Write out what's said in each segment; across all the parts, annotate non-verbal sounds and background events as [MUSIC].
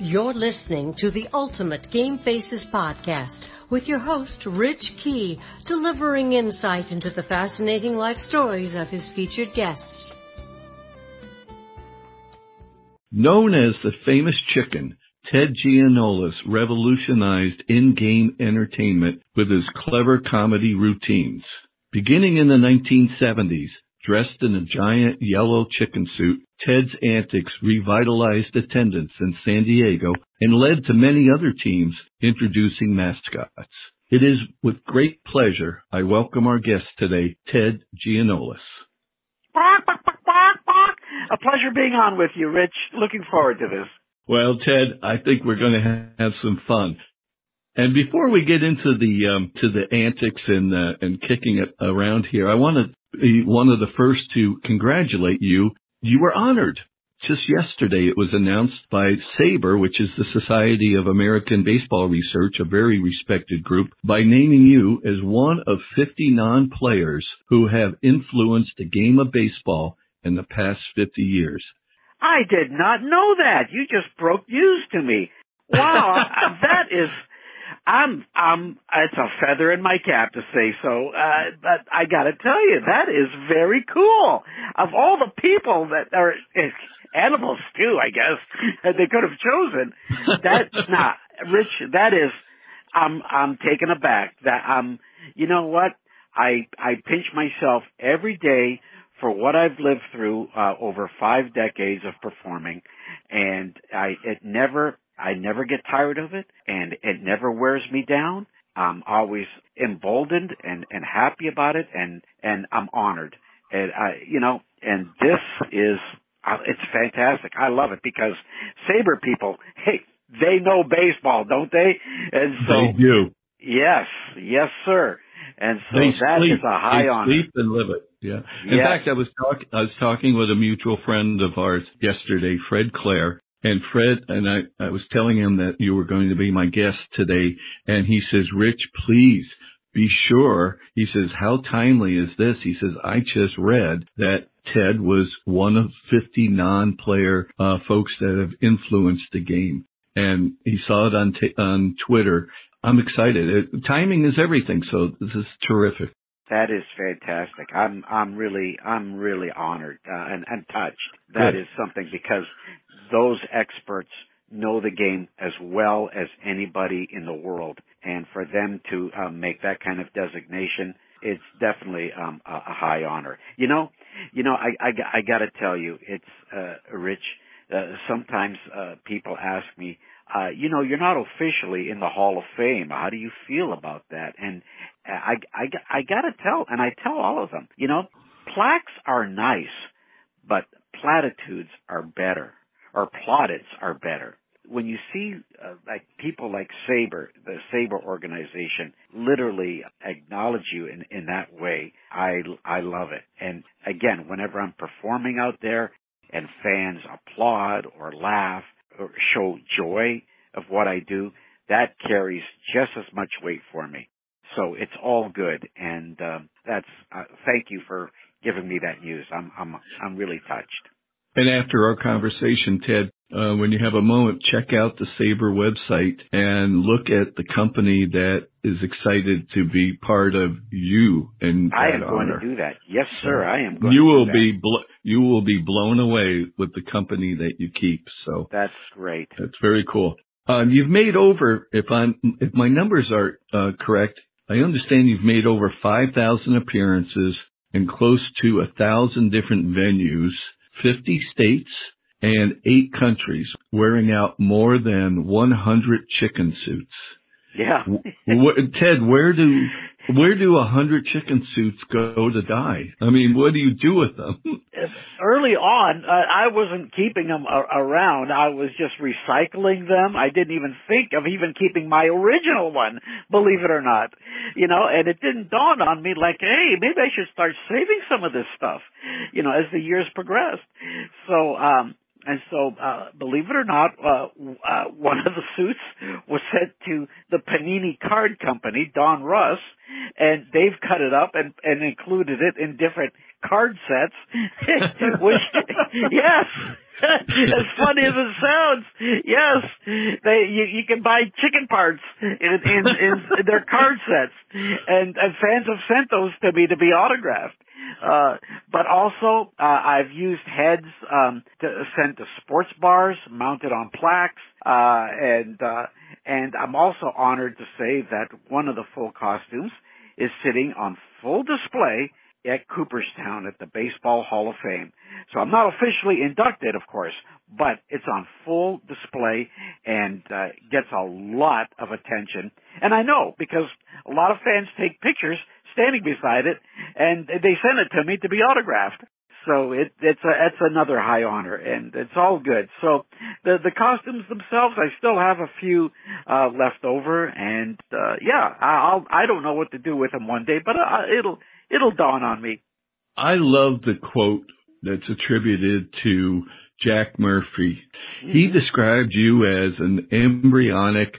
You're listening to the Ultimate Game Faces podcast with your host, Rich Key, delivering insight into the fascinating life stories of his featured guests. Known as the famous chicken, Ted Giannoulas revolutionized in-game entertainment with his clever comedy routines. Beginning in the 1970s, dressed in a giant yellow chicken suit, Ted's antics revitalized attendance in San Diego and led to many other teams introducing mascots. It is with great pleasure I welcome our guest today, Ted Giannoulas. A pleasure being on with you, Rich. Looking forward to this. Well, Ted, I think we're going to have some fun. And before we get into the um, to the antics and uh, and kicking it around here, I want to one of the first to congratulate you. You were honored just yesterday. It was announced by SABR, which is the Society of American Baseball Research, a very respected group, by naming you as one of 50 non-players who have influenced the game of baseball in the past 50 years. I did not know that. You just broke news to me. Wow, [LAUGHS] that is I'm I'm it's a feather in my cap to say so, uh, but I got to tell you that is very cool. Of all the people that are [LAUGHS] animals too, I guess [LAUGHS] they could have chosen. That's [LAUGHS] not Rich. That is, I'm I'm taken aback. That um, you know what? I I pinch myself every day for what I've lived through uh, over five decades of performing, and I it never I never get tired of it and it never wears me down. I'm always emboldened and, and happy about it and, and I'm honored. And I, you know, and this is, uh, it's fantastic. I love it because SABR people, hey, they know baseball, don't they? And so, they do. Yes, yes, sir. And so they that sleep, is a high they honor. Sleep and live it. Yeah. In yes. fact, I was talking. I was talking with a mutual friend of ours yesterday, Fred Claire, and Fred and I, I was telling him that you were going to be my guest today, and he says, "Rich, please." Be sure, he says, how timely is this? He says, I just read that Ted was one of 50 non-player uh, folks that have influenced the game. And he saw it on, t- on Twitter. I'm excited. It, timing is everything. So this is terrific. That is fantastic. I'm I'm really I'm really honored uh, and and touched. That Good. is something because those experts know the game as well as anybody in the world, and for them to um, make that kind of designation, it's definitely um, a, a high honor. You know, you know, I I, I got to tell you, it's uh, Rich. Uh, sometimes uh, people ask me, uh, you know, you're not officially in the Hall of Fame. How do you feel about that? And I, I, I gotta tell, and I tell all of them, you know, plaques are nice, but platitudes are better, or plaudits are better. When you see uh, like people like SABR, the SABR organization, literally acknowledge you in, in that way, I, I love it. And again, whenever I'm performing out there and fans applaud or laugh or show joy of what I do, that carries just as much weight for me. So it's all good, and um, that's uh, thank you for giving me that news. I'm I'm I'm really touched. And after our conversation, Ted, uh, when you have a moment, check out the SABR website and look at the company that is excited to be part of you. And I am going honor. to do that. Yes, sir. I am going. You to will do be blo- you will be blown away with the company that you keep. So That's great. that's very cool. Um, you've made over, if I'm, if my numbers are uh, correct, I understand you've made over 5,000 appearances in close to a thousand different venues, 50 states, and eight countries, wearing out more than 100 chicken suits. Yeah. What, Ted, where do where do a hundred chicken suits go to die? I mean, what do you do with them? [LAUGHS] Early on, uh, I wasn't keeping them a- around. I was just recycling them. I didn't even think of even keeping my original one, believe it or not. You know, and it didn't dawn on me like, hey, maybe I should start saving some of this stuff, you know, as the years progressed. So, um, and so, uh, believe it or not, uh, uh, one of the suits was sent to the Panini Card Company, Donruss, and they've cut it up and, and included it in different card sets. [LAUGHS] Which, [LAUGHS] yes, [LAUGHS] as funny as it sounds, yes, they you, you can buy chicken parts in, in, in their card sets, and, and fans have sent those to me to be autographed. Uh, but also, uh, I've used heads um, to sent to sports bars, mounted on plaques, uh, and uh, and I'm also honored to say that one of the full costumes is sitting on full display at Cooperstown at the Baseball Hall of Fame. So I'm not officially inducted, of course, but it's on full display and uh, gets a lot of attention. And I know because a lot of fans take pictures standing beside it, and they sent it to me to be autographed. So it, it's a, it's another high honor, and it's all good. So the the costumes themselves, I still have a few uh, left over, and uh, yeah, I'll I don't know what to do with them one day, but uh, it'll it'll dawn on me. I love the quote that's attributed to Jack Murphy. Mm-hmm. He described you as an embryonic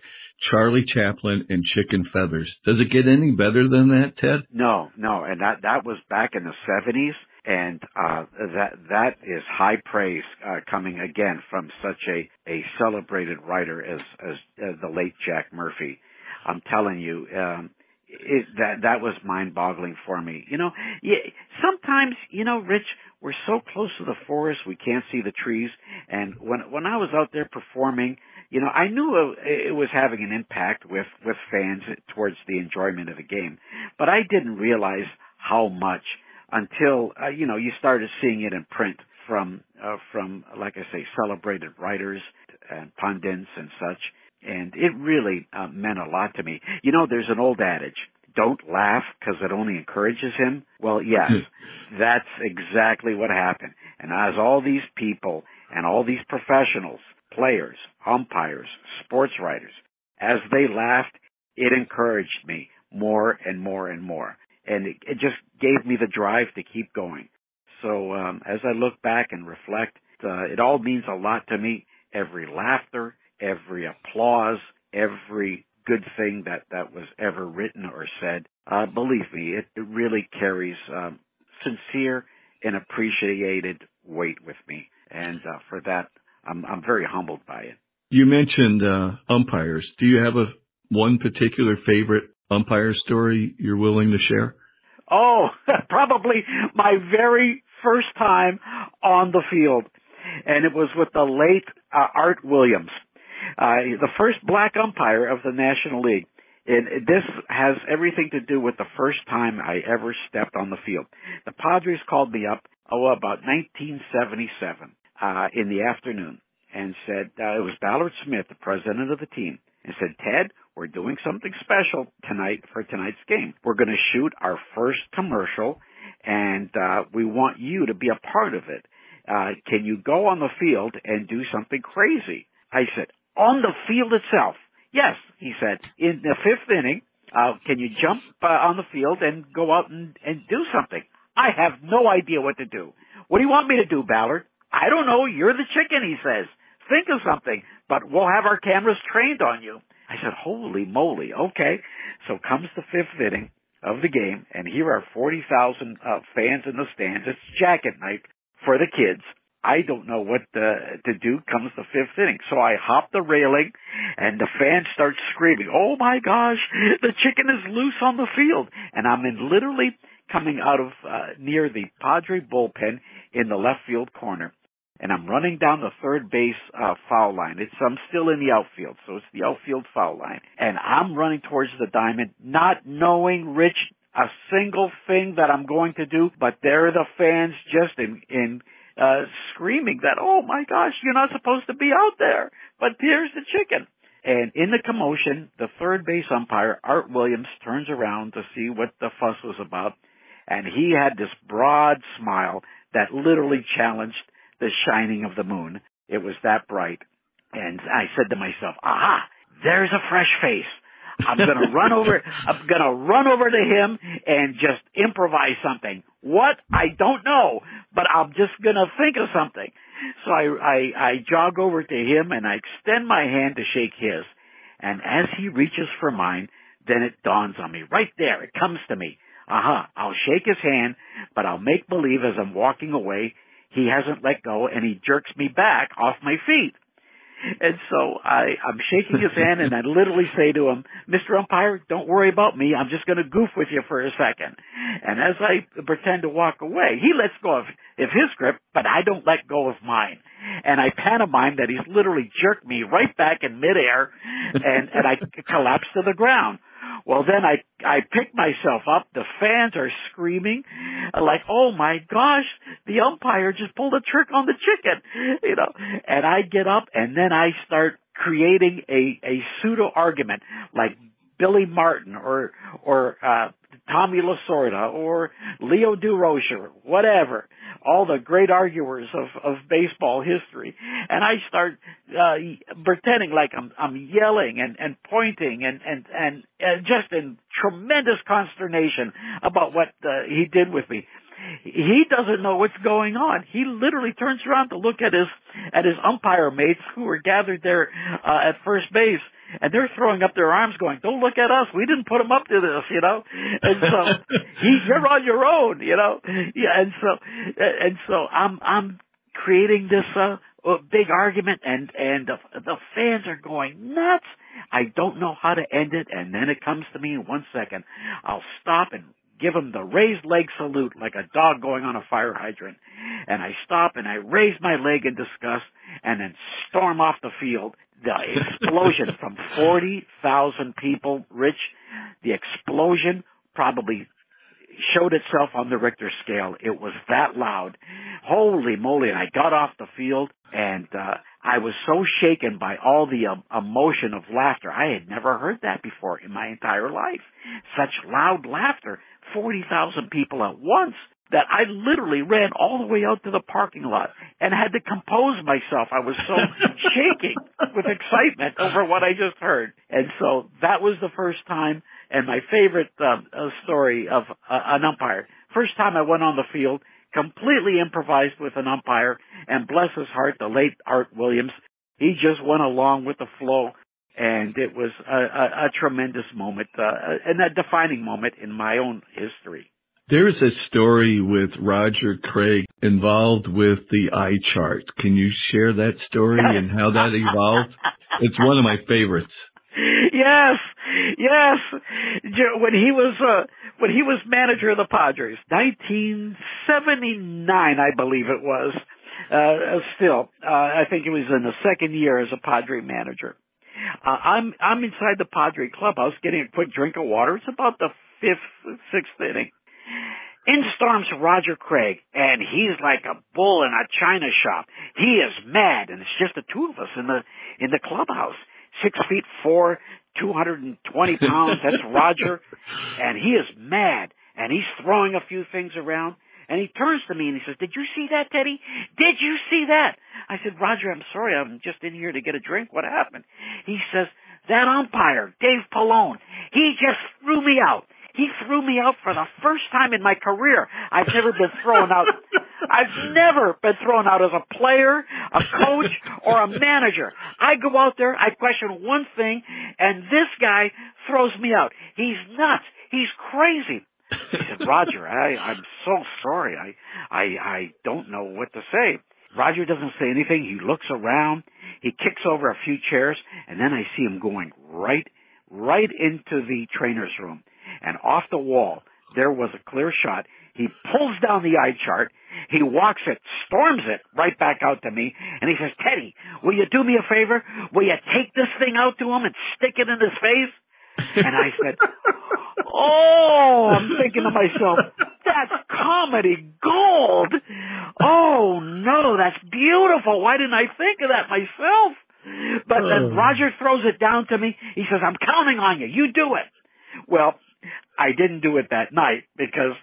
Charlie Chaplin and chicken feathers. Does it get any better than that, Ted? No, no, and that that was back in the seventies, and uh, that that is high praise uh, coming again from such a a celebrated writer as as, as the late Jack Murphy. I'm telling you, um, it, that that was mind-boggling for me. You know, yeah, sometimes you know, Rich, we're so close to the forest we can't see the trees. And when when I was out there performing, you know, I knew it, was having an impact with with fans towards the enjoyment of the game, but I didn't realize how much until uh, you know you started seeing it in print from uh, from like I say celebrated writers and pundits and such and it really uh, meant a lot to me. You know, there's an old adage, don't laugh because it only encourages him. Well, yes, [LAUGHS] that's exactly what happened. And as all these people and all these professionals, players, umpires, sports writers, as they laughed, it encouraged me more and more and more. And it, it just gave me the drive to keep going. So um, as I look back and reflect, uh, it all means a lot to me. Every laughter, every applause, every good thing that that was ever written or said. Uh, believe me, it, it really carries um, sincere and appreciated weight with me, and uh, for that, I'm I'm very humbled by it. You mentioned uh, umpires. Do you have a one particular favorite umpire story you're willing to share? Oh, [LAUGHS] probably my very first time on the field, and it was with the late uh, Art Williams uh, the first black umpire of the National League. And this has everything to do with the first time I ever stepped on the field. The Padres called me up, oh, about 1977, uh, in the afternoon and said, uh, it was Ballard Smith, the president of the team, and said, Ted, we're doing something special tonight for tonight's game. We're going to shoot our first commercial and, uh, we want you to be a part of it. Uh, can you go on the field and do something crazy? I said, on the field itself. Yes, he said, in the fifth inning, uh, can you jump uh, on the field and go out and, and do something? I have no idea what to do. What do you want me to do, Ballard? I don't know. You're the chicken, he says. Think of something, but we'll have our cameras trained on you. I said, holy moly, okay. So comes the fifth inning of the game, and here are 40,000 uh, fans in the stands. It's jacket night for the kids. I don't know what uh, to do comes the fifth inning. So I hop the railing and the fans start screaming, Oh my gosh, the chicken is loose on the field. And I'm in literally coming out of uh, near the Padre bullpen in the left field corner. And I'm running down the third base uh, foul line. It's I'm still in the outfield, so it's the outfield foul line. And I'm running towards the diamond, not knowing Rich a single thing that I'm going to do, but there are the fans just in in uh, screaming that, oh my gosh, you're not supposed to be out there, but here's the chicken. And in the commotion, the third base umpire, Art Williams, turns around to see what the fuss was about, and he had this broad smile that literally challenged the shining of the moon. It was that bright. And I said to myself, aha, there's a fresh face. I'm gonna [LAUGHS] run over, I'm gonna run over to him and just improvise something. What? I don't know, but I'm just gonna think of something. So I, I, I jog over to him and I extend my hand to shake his. And as he reaches for mine, then it dawns on me. Right there, it comes to me. Uh-huh. I'll shake his hand, but I'll make believe as I'm walking away, he hasn't let go and he jerks me back off my feet. And so I, I'm shaking his hand and I [LAUGHS] literally say to him, Mr. Umpire, don't worry about me. I'm just going to goof with you for a second. And as I pretend to walk away, he lets go of, of his grip, but I don't let go of mine. And I pantomime that he's literally jerked me right back in midair and, and I collapse to the ground. Well, then I, I pick myself up. The fans are screaming like, oh my gosh, the umpire just pulled a trick on the chicken, you know, and I get up and then I start creating a, a pseudo argument like Billy Martin or, or, uh, Tommy Lasorda or Leo Durocher, whatever, all the great arguers of, of baseball history. And I start, uh, pretending like I'm, I'm yelling and, and pointing and, and, and, and just in tremendous consternation about what uh, he did with me he doesn't know what's going on. He literally turns around to look at his at his umpire mates who were gathered there uh, at first base, and they're throwing up their arms going, don't look at us. We didn't put them up to this, you know? And so [LAUGHS] he, you're on your own, you know? Yeah. And so, and so I'm, I'm creating this, uh, big argument and, and the, the fans are going nuts. I don't know how to end it. And then it comes to me in one second. I'll stop and give him the raised leg salute like a dog going on a fire hydrant. And I stop and I raise my leg in disgust and then storm off the field the explosion [LAUGHS] from 40,000 people, Rich, the explosion probably showed itself on the Richter scale. It was that loud. Holy moly. And I got off the field and, uh, I was so shaken by all the um, emotion of laughter. I had never heard that before in my entire life. Such loud laughter. 40,000 people at once that I literally ran all the way out to the parking lot and had to compose myself. I was so [LAUGHS] shaking with excitement over what I just heard. And so that was the first time and my favorite uh, uh, story of uh, an umpire. First time I went on the field, completely improvised with an umpire and bless his heart, the late Art Williams, he just went along with the flow and it was a, a, a tremendous moment uh, and a defining moment in my own history. There's a story with Roger Craig involved with the eye chart. Can you share that story [LAUGHS] and how that evolved? It's one of my favorites. Yes, yes. When he was uh, when he was manager of the Padres, 1979, I believe it was. Uh, still, uh, I think it was in the second year as a Padre manager. Uh, I'm I'm inside the Padre clubhouse getting a quick drink of water. It's about the fifth, sixth inning. In storms Roger Craig, and he's like a bull in a china shop. He is mad, and it's just the two of us in the in the clubhouse. Six feet four, two hundred and twenty [LAUGHS] pounds. That's Roger, and he is mad, and he's throwing a few things around. And he turns to me and he says, "Did you see that, Teddy? Did you see that?" I said, "Roger, I'm sorry. I'm just in here to get a drink. What happened?" He says, "That umpire, Dave Pallone, he just threw me out. He threw me out for the first time in my career. I've never been thrown out. I've never been thrown out as a player, a coach, or a manager. I go out there, I question one thing, and this guy throws me out. He's nuts. He's crazy. He said, Roger, I, I'm so sorry. I, I, I don't know what to say. Roger doesn't say anything. He looks around. He kicks over a few chairs, and then I see him going right, right into the trainer's room and off the wall there was a clear shot. He pulls down the eye chart. He walks it, storms it right back out to me, and he says, Teddy, will you do me a favor? Will you take this thing out to him and stick it in his face? And I said, [LAUGHS] Oh, I'm thinking to myself, that's comedy gold. Oh no, that's beautiful. Why didn't I think of that myself? But then oh. Roger throws it down to me. He says, I'm counting on you. You do it. Well, I didn't do it that night because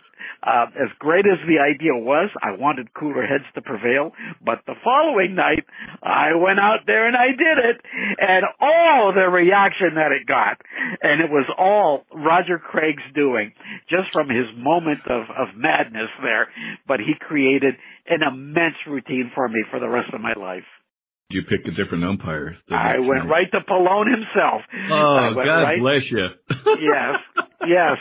uh, as great as the idea was, I wanted cooler heads to prevail. But the following night, I went out there and I did it, and all the reaction that it got, and it was all Roger Craig's doing, just from his moment of of madness there. But he created an immense routine for me for the rest of my life you pick a different umpire? I went right to Pallone himself. Oh, God right, bless you. [LAUGHS] yes, yes.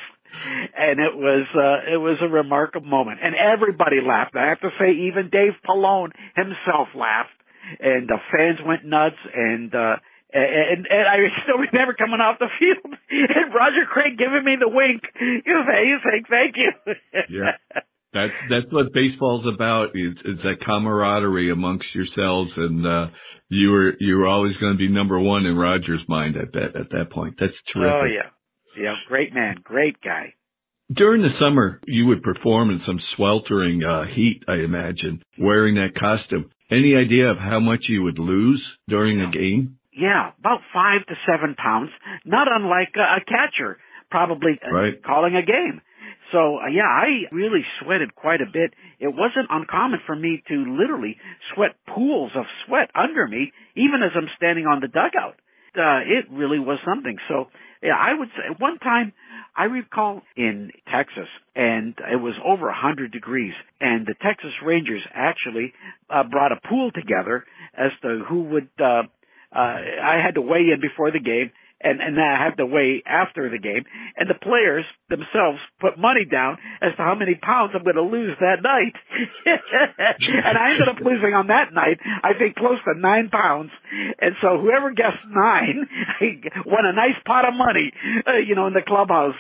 and it was uh, it was a remarkable moment, and everybody laughed. I have to say, even Dave Pallone himself laughed, and the fans went nuts, and uh, and, and I [LAUGHS] still remember coming off the field [LAUGHS] and Roger Craig giving me the wink. You say, you saying thank you. yeah. That's that's what baseball's about. It's, it's that camaraderie amongst yourselves, and uh, you were you were always going to be number one in Roger's mind at that at that point. That's terrific. Oh yeah, yeah, great man, great guy. During the summer, you would perform in some sweltering uh, heat, I imagine, wearing that costume. Any idea of how much you would lose during a game? Yeah, about five to seven pounds, not unlike a, a catcher probably uh, right. calling a game. So uh, yeah, I really sweated quite a bit. It wasn't uncommon for me to literally sweat pools of sweat under me, even as I'm standing on the dugout. Uh, it really was something. So yeah, I would say one time I recall in Texas, and it was over a hundred degrees, and the Texas Rangers actually uh, brought a pool together as to who would. Uh, uh, I had to weigh in before the game, and and I have to weigh after the game. And the players themselves put money down as to how many pounds I'm going to lose that night. [LAUGHS] and I ended up losing on that night, I think close to nine pounds. And so whoever guessed nine [LAUGHS] won a nice pot of money, uh, you know, in the clubhouse.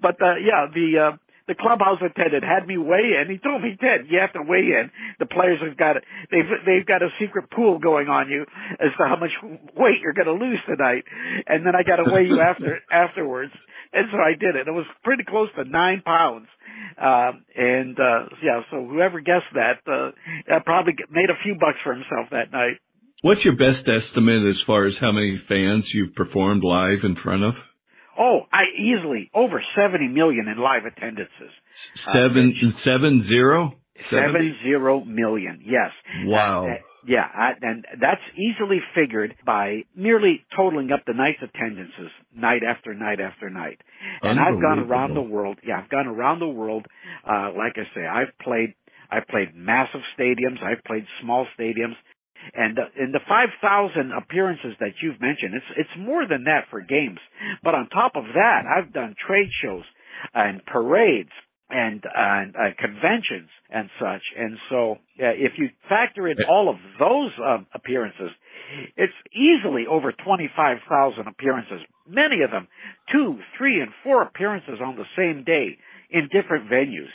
But uh, yeah, the uh, the clubhouse attendant had me weigh in. He told me, Ted, you have to weigh in. The players have got they've they've got a secret pool going on you as to how much weight you're going to lose tonight, and then I got to weigh you after [LAUGHS] afterwards. And so I did it. It was pretty close to nine pounds. Um, and uh, yeah, so whoever guessed that uh, probably made a few bucks for himself that night. What's your best estimate as far as how many fans you've performed live in front of? Oh, I easily over seventy million in live attendances. Seven uh, seven zero. Seven zero million. Yes. Wow. Uh, yeah, I, and that's easily figured by merely totaling up the night's attendances night after night after night. And I've gone around the world. Yeah, I've gone around the world. Uh, like I say, I've played. I've played massive stadiums. I've played small stadiums. And in the 5,000 appearances that you've mentioned, it's it's more than that for games. But on top of that, I've done trade shows and parades and uh, uh, conventions and such. And so, uh, if you factor in all of those um, appearances, it's easily over 25,000 appearances. Many of them, two, three, and four appearances on the same day in different venues.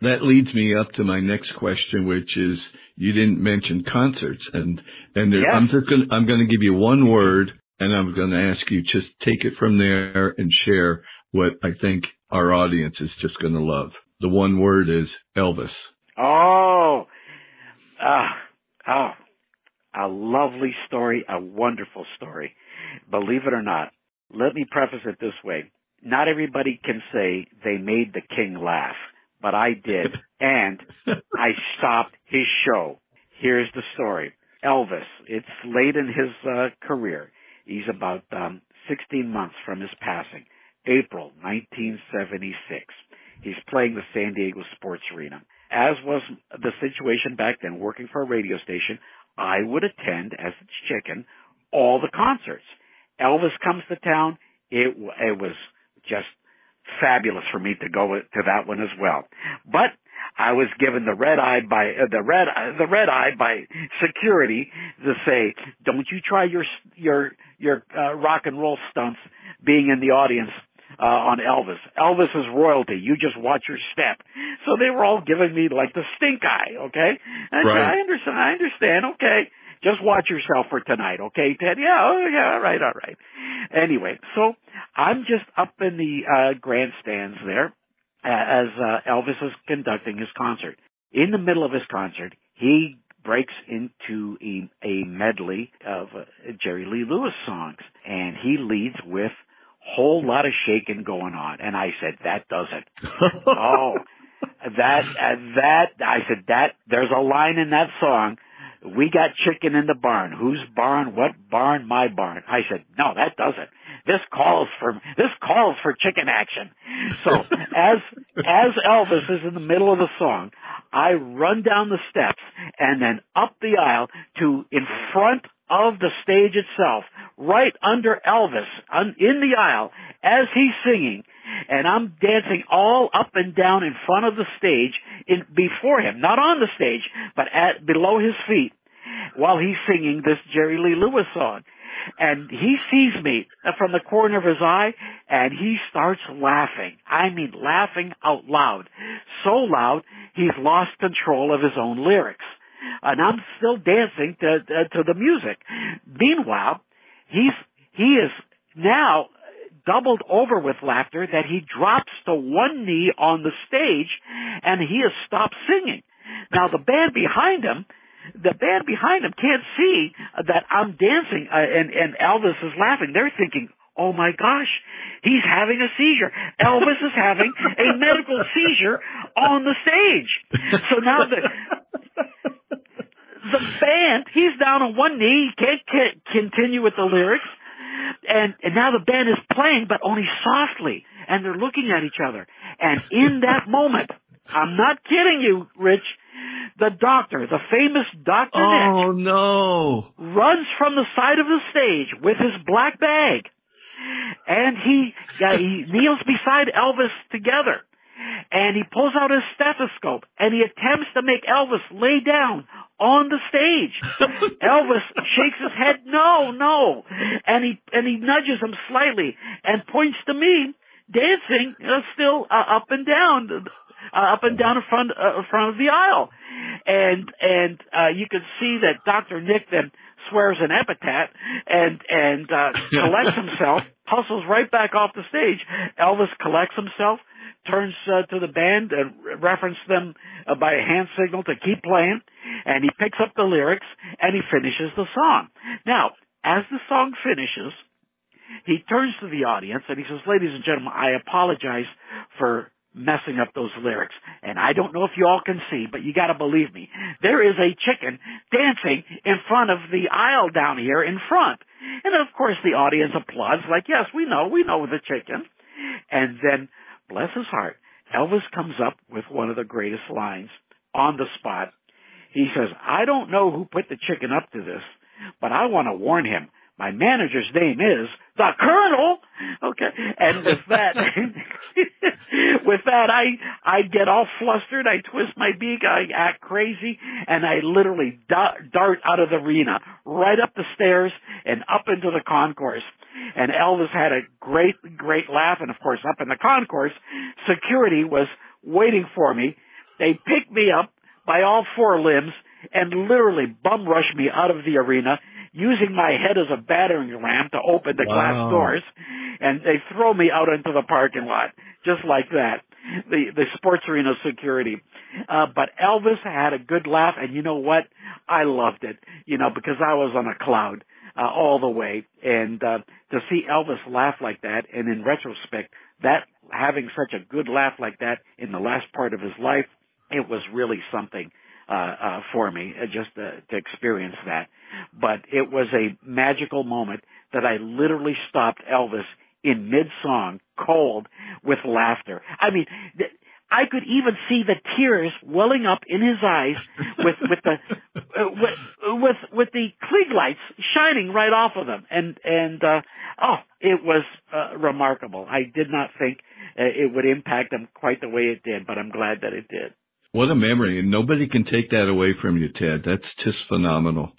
That leads me up to my next question, which is you didn't mention concerts, and and there, yes. I'm just going I'm going to give you one word, and I'm going to ask you just take it from there and share what I think our audience is just going to love. The one word is Elvis. Oh, ah, oh, a lovely story, a wonderful story. Believe it or not, let me preface it this way. Not everybody can say they made the king laugh but I did. [LAUGHS] And I stopped his show. Here's the story. Elvis, it's late in his uh, career. He's about um, 16 months from his passing. April 1976. He's playing the San Diego Sports Arena. As was the situation back then, working for a radio station, I would attend as its chicken all the concerts. Elvis comes to town. It, it was just fabulous for me to go to that one as well. But I was given the red eye by uh, the red uh, the red eye by security to say, "Don't you try your your your uh, rock and roll stunts being in the audience uh, on Elvis. Elvis is royalty. You just watch your step." So they were all giving me like the stink eye. Okay, and right. I understand. I understand. Okay. Just watch yourself for tonight, okay, Ted? Yeah, oh, yeah, all right, all right. Anyway, so I'm just up in the uh, grandstands there as uh, Elvis is conducting his concert. In the middle of his concert, he breaks into a, a medley of uh, Jerry Lee Lewis songs, and he leads with whole lot of shaking going on. And I said, that does it. [LAUGHS] oh, that, uh, that, I said, that, there's a line in that song we got chicken in the barn. Whose barn? What barn? My barn. I said, no, that doesn't. This calls for, this calls for chicken action. So [LAUGHS] as, as Elvis is in the middle of the song, I run down the steps and then up the aisle to in front of the stage itself, right under Elvis, in the aisle, as he's singing, and I'm dancing all up and down in front of the stage in before him, not on the stage, but at below his feet while he's singing this Jerry Lee Lewis song. And he sees me from the corner of his eye and he starts laughing. I mean laughing out loud. So loud he's lost control of his own lyrics. And I'm still dancing to, to, to the music. Meanwhile, he's, he is now doubled over with laughter that he drops to one knee on the stage and he has stopped singing. Now the band behind him, the band behind him can't see that I'm dancing uh, and, and Elvis is laughing. They're thinking, oh my gosh, he's having a seizure. Elvis is having a medical seizure on the stage. So now the, the band, he's down on one knee, he can't, can't continue with the lyrics and, and now the band is playing, but only softly, and they're looking at each other. And in that moment, I'm not kidding you, Rich, the doctor, the famous Dr. Oh Nick, no. runs from the side of the stage with his black bag, and he, he [LAUGHS] kneels beside Elvis together and he pulls out his stethoscope and he attempts to make Elvis lay down on the stage. [LAUGHS] Elvis shakes his head, no, no, and he and he nudges him slightly and points to me, dancing uh, still uh, up and down, uh, up and down in front uh, front of the aisle, and and uh, you can see that Doctor Nick then swears an epithet and and uh, [LAUGHS] collects himself, hustles right back off the stage. Elvis collects himself turns uh, to the band and references them uh, by a hand signal to keep playing, and he picks up the lyrics and he finishes the song. Now, as the song finishes, he turns to the audience and he says, ladies and gentlemen, I apologize for messing up those lyrics. And I don't know if you all can see, but you gotta believe me. There is a chicken dancing in front of the aisle down here in front. And of course the audience applauds like, yes, we know, we know the chicken. And then bless his heart, Elvis comes up with one of the greatest lines on the spot. He says, I don't know who put the chicken up to this, but I want to warn him. My manager's name is the Colonel. Okay. And with [LAUGHS] that, [LAUGHS] with that, I, I get all flustered. I twist my beak. I act crazy and I literally dart out of the arena, right up the stairs and up into the concourse. And Elvis had a great, great laugh. And of course, up in the concourse, security was waiting for me. They picked me up by all four limbs and literally bum rushed me out of the arena using my head as a battering ram to open the wow. glass doors, and they throw me out into the parking lot just like that. The the sports arena security, uh, but Elvis had a good laugh, and you know what? I loved it, you know, because I was on a cloud uh, all the way, and uh, to see Elvis laugh like that, and in retrospect, that having such a good laugh like that in the last part of his life, it was really something uh, uh, for me uh, just to, to experience that. But it was a magical moment that I literally stopped Elvis in mid-song, cold, with laughter. I mean, th- I could even see the tears welling up in his eyes with with the uh, with with with the Klieg lights shining right off of them, and and uh, oh, it was uh, remarkable. I did not think uh, it would impact him quite the way it did, but I'm glad that it did. What a memory, and nobody can take that away from you, Ted. That's just phenomenal.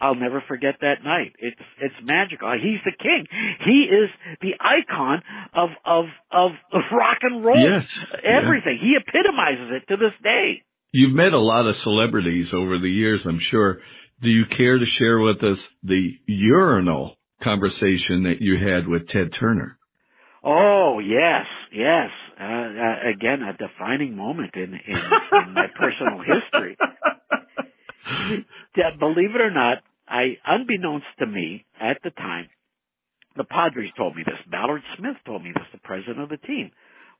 I'll never forget that night. It's it's magical. Uh, he's the king. He is the icon of of of, of [LAUGHS] rock and roll. Yes, everything. Yeah. He epitomizes it to this day. You've met a lot of celebrities over the years, I'm sure. Do you care to share with us the urinal conversation that you had with Ted Turner? Oh yes, yes. Uh, uh, again, a defining moment in in, in my personal history. Believe it or not, I, unbeknownst to me at the time, the Padres told me this. Ballard Smith told me this, the president of the team.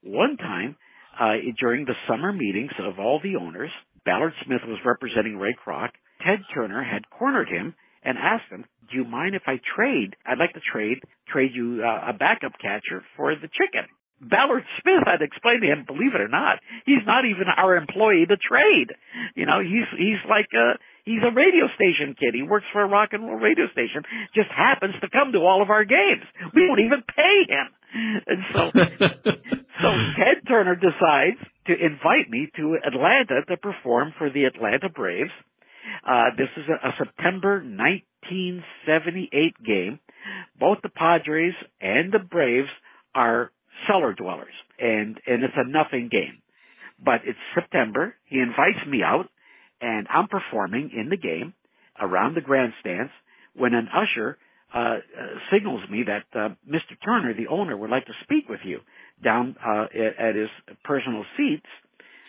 One time, uh, during the summer meetings of all the owners, Ballard Smith was representing Ray Kroc. Ted Turner had cornered him and asked him, "Do you mind if I trade? I'd like to trade trade you uh, a backup catcher for the chicken." Ballard Smith had explained to him, believe it or not, he's not even our employee to trade. You know, he's he's like a He's a radio station kid. He works for a rock and roll radio station. Just happens to come to all of our games. We don't even pay him. And so, [LAUGHS] so Ted Turner decides to invite me to Atlanta to perform for the Atlanta Braves. Uh, this is a, a September 1978 game. Both the Padres and the Braves are cellar dwellers, and and it's a nothing game. But it's September. He invites me out, and I'm performing in the game around the grandstands when an usher uh, uh, signals me that uh, Mr. Turner, the owner, would like to speak with you down uh, at, his personal seats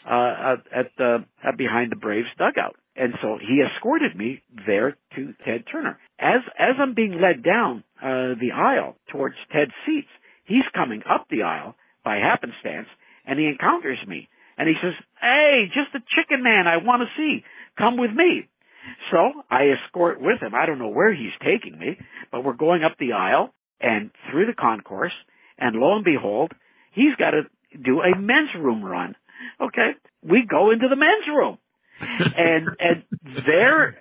uh, at the behind the Braves dugout. And so he escorted me there to Ted Turner. As as I'm being led down uh, the aisle towards Ted's seats, he's coming up the aisle by happenstance, and he encounters me. And he says, Hey, just a chicken man I want to see. Come with me. So I escort with him. I don't know where he's taking me, but we're going up the aisle and through the concourse, and lo and behold, he's got to do a men's room run. Okay. We go into the men's room. [LAUGHS] and and there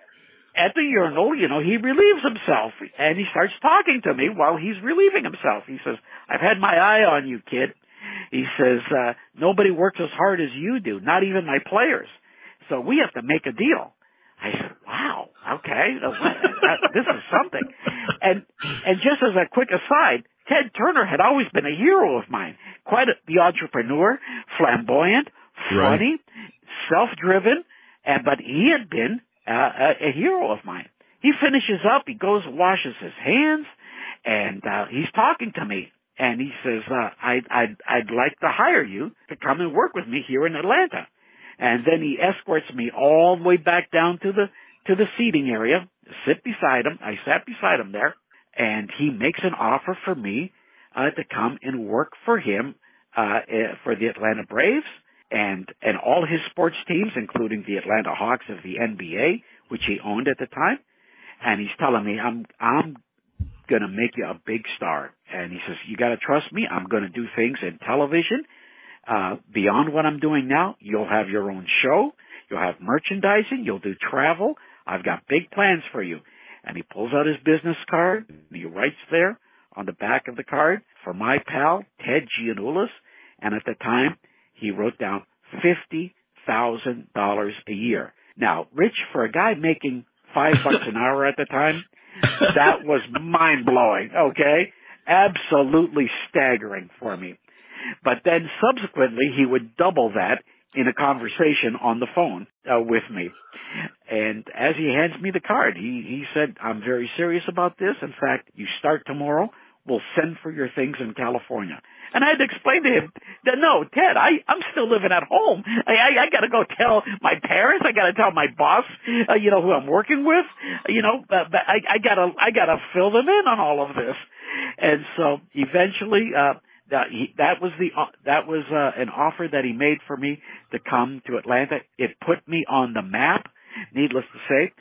at the urinal, you know, he relieves himself and he starts talking to me while he's relieving himself. He says, I've had my eye on you, kid. He says, uh, nobody works as hard as you do, not even my players. So we have to make a deal. I said, wow, okay, [LAUGHS] this is something. And, and just as a quick aside, Ted Turner had always been a hero of mine. Quite a, the entrepreneur, flamboyant, funny, right. self-driven, and, but he had been uh, a, a hero of mine. He finishes up, he goes washes his hands, and uh, he's talking to me and he says, uh, I'd, I'd, I'd like to hire you to come and work with me here in Atlanta. And then he escorts me all the way back down to the, to the seating area, sit beside him. I sat beside him there and he makes an offer for me, uh, to come and work for him, uh, eh, for the Atlanta Braves and, and all his sports teams, including the Atlanta Hawks of the NBA, which he owned at the time. And he's telling me, I'm, I'm to make you a big star. And he says, you got to trust me. I'm to do things in television, uh, beyond what I'm doing now. You'll have your own show. You'll have merchandising. You'll do travel. I've got big plans for you. And he pulls out his business card and he writes there on the back of the card for my pal, Ted Giannoulas. And at the time, he wrote down $50,000 a year. Now, Rich, for a guy making five bucks an hour at the time, [LAUGHS] that was mind blowing, okay? Absolutely staggering for me. But then subsequently he would double that in a conversation on the phone uh, with me. And as he hands me the card, he, he said, I'm very serious about this. In fact, you start tomorrow. We'll send for your things in California. And I had to explain to him that no, Ted, I I'm still living at home. I I, I got to go tell my parents. I got to tell my boss, uh, you know, who I'm working with. You know, but, I I gotta I gotta fill them in on all of this. And so eventually, uh, that he, that was the uh, that was uh, an offer that he made for me to come to Atlanta. It put me on the map, needless to say,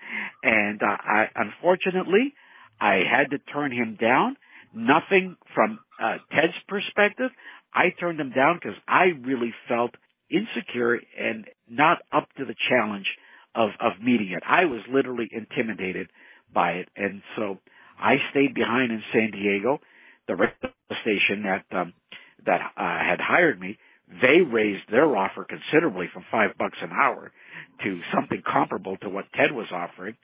and uh, I unfortunately I had to turn him down. Nothing from uh, Ted's perspective, I turned him down because I really felt insecure and not up to the challenge of, of meeting it. I was literally intimidated by it. And so I stayed behind in San Diego. The radio station that, um, that, uh, had hired me, they raised their offer considerably from five bucks an hour to something comparable to what Ted was offering,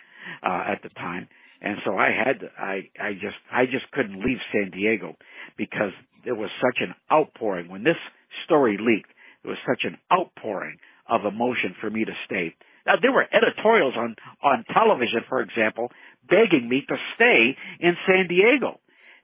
uh, at the time. And so I had, to, I, I just, I just couldn't leave San Diego because there was such an outpouring. When this story leaked, there was such an outpouring of emotion for me to stay. Now, there were editorials on, on television, for example, begging me to stay in San Diego.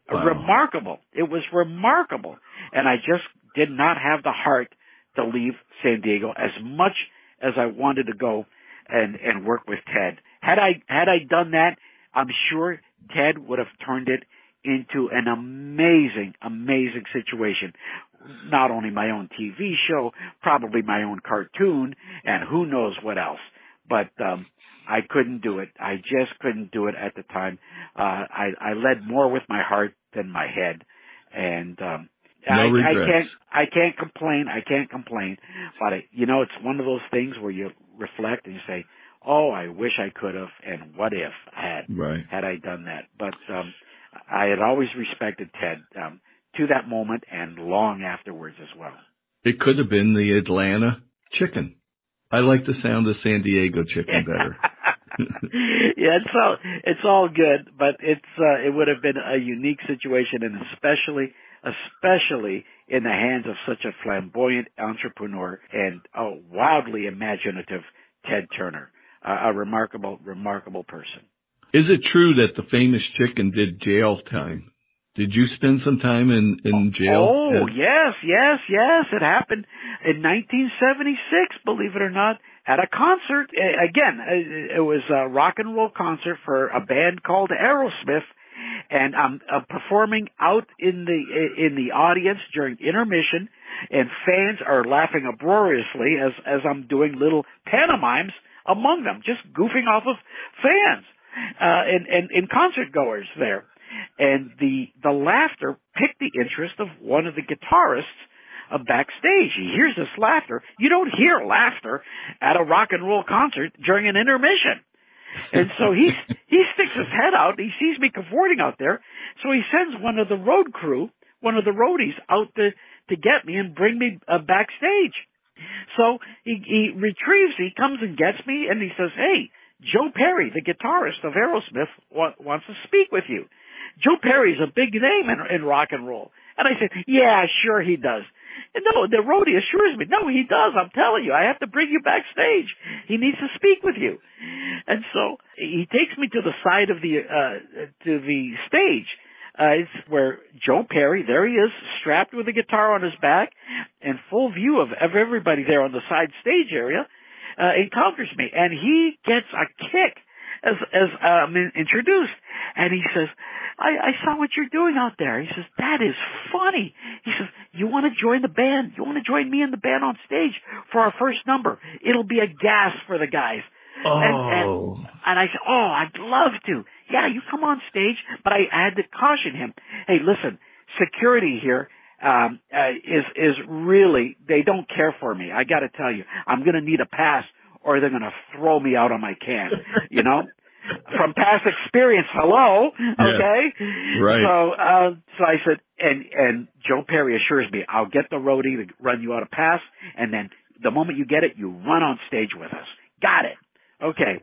Wow. Remarkable. It was remarkable. And I just did not have the heart to leave San Diego as much as I wanted to go and, and work with Ted. Had I, had I done that, I'm sure Ted would have turned it into an amazing, amazing situation. Not only my own TV show, probably my own cartoon, and who knows what else. But um, I couldn't do it. I just couldn't do it at the time. Uh, I, I led more with my heart than my head, and um, no I, regrets. I can't. I can't complain. I can't complain. But it, you know, it's one of those things where you reflect and you say, oh, I wish I could have, and what if I had right. had I done that? But um, I had always respected Ted um, to that moment and long afterwards as well. It could have been the Atlanta chicken. I like the sound of San Diego chicken better. [LAUGHS] [LAUGHS] yeah, it's all it's all good, but it's uh, it would have been a unique situation, and especially especially in the hands of such a flamboyant entrepreneur and a wildly imaginative Ted Turner, uh, a remarkable remarkable person. Is it true that the famous chicken did jail time? Did you spend some time in in jail? Oh, yes, yes, yes. It happened in 1976, believe it or not, at a concert. Again, it was a rock and roll concert for a band called Aerosmith, and I'm, I'm performing out in the in the audience during intermission, and fans are laughing uproariously as as I'm doing little pantomimes among them, just goofing off of fans uh, and, and and concert goers there and the the laughter picked the interest of one of the guitarists uh, backstage. He hears this laughter. You don't hear laughter at a rock and roll concert during an intermission. And so he [LAUGHS] he sticks his head out. He sees me cavorting out there, so he sends one of the road crew, one of the roadies, out to to get me and bring me uh, backstage. So he he retrieves. He comes and gets me, and he says, "Hey, Joe Perry, the guitarist of Aerosmith, wa- wants to speak with you." Joe Perry's a big name in, in rock and roll. And I said, yeah, sure he does. And no, the roadie assures me, no, he does. I'm telling you, I have to bring you backstage. He needs to speak with you. And so he takes me to the side of the, uh, to the stage. Uh, it's where Joe Perry, there he is, strapped with a guitar on his back, and full view of, of everybody there on the side stage area, uh, encounters me. And he gets a kick as, as, um, introduced. And he says, I, I saw what you're doing out there. He says, that is funny. He says, you want to join the band? You want to join me and the band on stage for our first number? It'll be a gas for the guys. Oh. And, and, and I said, oh, I'd love to. Yeah, you come on stage, but I, I had to caution him. Hey, listen, security here, um, uh, is, is really, they don't care for me. I gotta tell you, I'm gonna need a pass or they're gonna throw me out on my can, [LAUGHS] you know? from past experience. Hello, okay, yeah, right. So, uh, so I said, and and Joe Perry assures me, I'll get the roadie to run you out a pass, and then the moment you get it, you run on stage with us. Got it. Okay.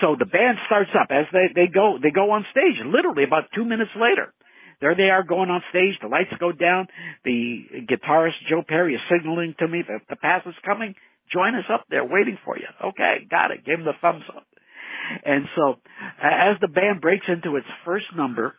So the band starts up as they they go they go on stage. Literally about two minutes later, there they are going on stage. The lights go down. The guitarist Joe Perry is signaling to me that the pass is coming. Join us up there, waiting for you. Okay, got it. Give him the thumbs up. And so, as the band breaks into its first number,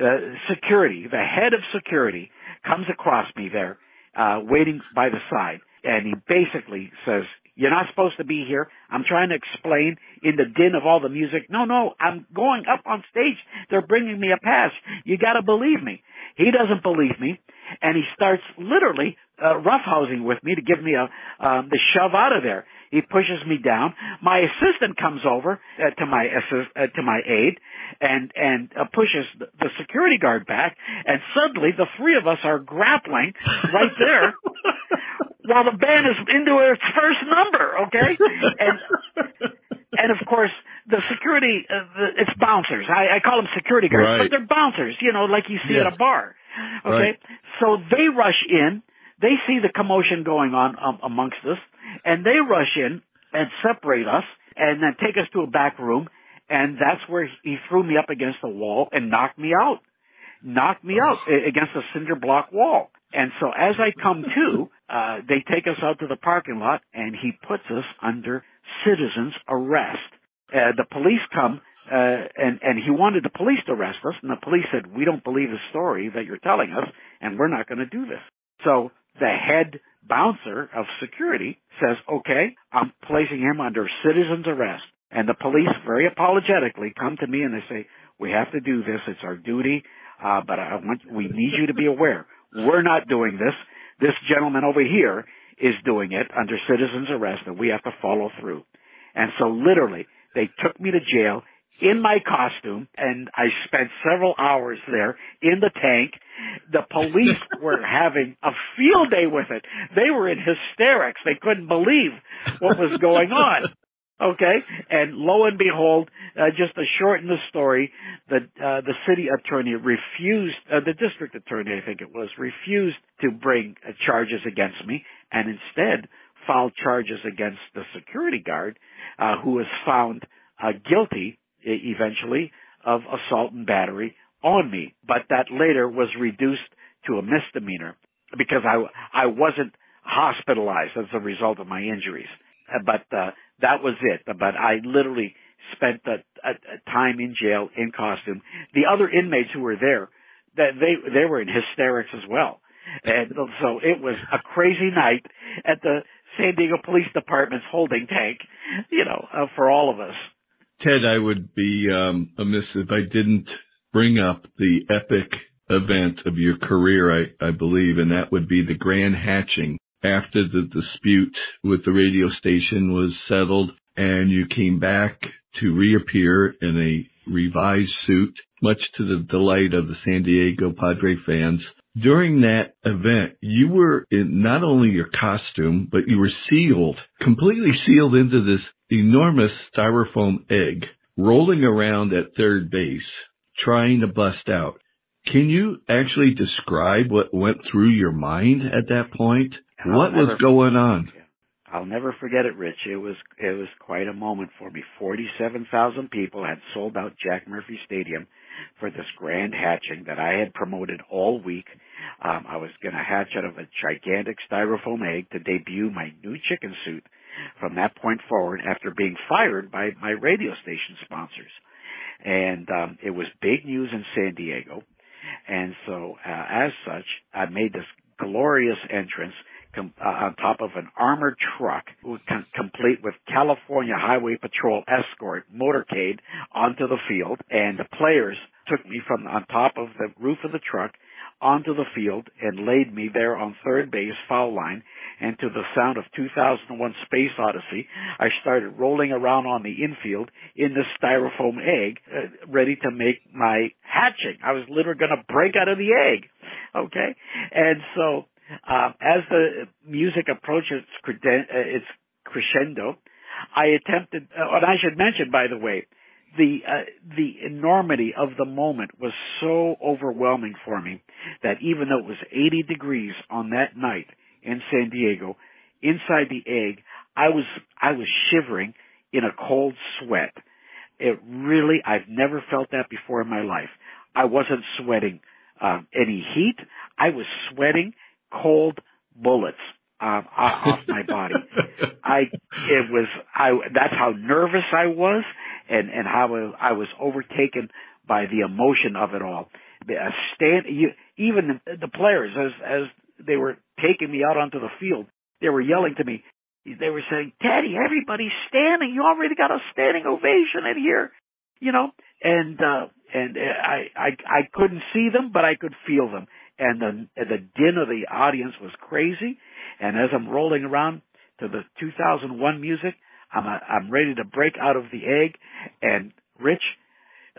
uh, security, the head of security, comes across me there, uh, waiting by the side, and he basically says, "You're not supposed to be here. I'm trying to explain in the din of all the music. No, no, I'm going up on stage. They're bringing me a pass. You got to believe me." He doesn't believe me, and he starts literally uh, roughhousing with me to give me a um, the shove out of there. He pushes me down. My assistant comes over uh, to my assist, uh, to my aid and and uh, pushes the security guard back. And suddenly, the three of us are grappling right there, [LAUGHS] while the band is into its first number. Okay, and and of course the security uh, the, it's bouncers. I, I call them security guards, right. but they're bouncers. You know, like you see yes. at a bar. Okay, right. so they rush in. They see the commotion going on um, amongst us, and they rush in and separate us, and then take us to a back room, and that's where he threw me up against the wall and knocked me out, knocked me out against a cinder block wall. And so as I come to, uh, they take us out to the parking lot, and he puts us under citizen's arrest. Uh, the police come, uh, and, and he wanted the police to arrest us, and the police said, we don't believe the story that you're telling us, and we're not going to do this. So the head bouncer of security says, okay, I'm placing him under citizen's arrest. And the police very apologetically come to me and they say, we have to do this. It's our duty. Uh, but I want, we need you to be aware. We're not doing this. This gentleman over here is doing it under citizen's arrest and we have to follow through. And so literally, they took me to jail in my costume and I spent several hours there in the tank. The police [LAUGHS] were having a field day with it. They were in hysterics. They couldn't believe what was going on. Okay, and lo and behold, uh, just to shorten the story, the uh, the city attorney refused, uh, the district attorney, I think it was, refused to bring uh, charges against me, and instead filed charges against the security guard, uh, who was found uh, guilty eventually of assault and battery on me. But that later was reduced to a misdemeanor because I I wasn't hospitalized as a result of my injuries. But uh, that was it. But I literally spent a, time in jail in costume. The other inmates who were there, they they were in hysterics as well. And so it was a crazy night at the San Diego Police Department's holding tank, you know, uh, for all of us. Ted, I would be um, amiss if I didn't bring up the epic event of your career, I, I believe, and that would be the grand hatching after the dispute with the radio station was settled and you came back to reappear in a revised suit, much to the delight of the San Diego Padre fans. During that event, you were in not only your costume, but you were sealed, completely sealed into this enormous styrofoam egg, rolling around at third base, trying to bust out. Can you actually describe what went through your mind at that point? What was going on? I'll never forget it, Rich. It was it was quite a moment for me. Forty-seven thousand people had sold out Jack Murphy Stadium for this grand hatching that I had promoted all week. Um, I was going to hatch out of a gigantic styrofoam egg to debut my new chicken suit from that point forward after being fired by my radio station sponsors. And um, it was big news in San Diego. And so, uh, as such, I made this glorious entrance com- uh, on top of an armored truck com- complete with California Highway Patrol escort motorcade onto the field and the players took me from on top of the roof of the truck onto the field and laid me there on third base foul line and to the sound of 2001 Space Odyssey, I started rolling around on the infield in the styrofoam egg, uh, ready to make my hatching. I was literally going to break out of the egg. Okay? And so, um, as the music approaches creden- uh, its crescendo, I attempted, uh, and I should mention, by the way, the uh, the enormity of the moment was so overwhelming for me that even though it was 80 degrees on that night in San Diego, inside the egg, I was I was shivering in a cold sweat. It really I've never felt that before in my life. I wasn't sweating um, any heat. I was sweating cold bullets um, off [LAUGHS] my body. I it was I that's how nervous I was and and how I was overtaken by the emotion of it all. A stand you, even the players as as they were taking me out onto the field, they were yelling to me. They were saying, "Teddy, everybody's standing. You already got a standing ovation in here." You know, and uh and I I I couldn't see them, but I could feel them and the the din of the audience was crazy. And as I'm rolling around to the 2001 music, I'm a, I'm ready to break out of the egg, and Rich,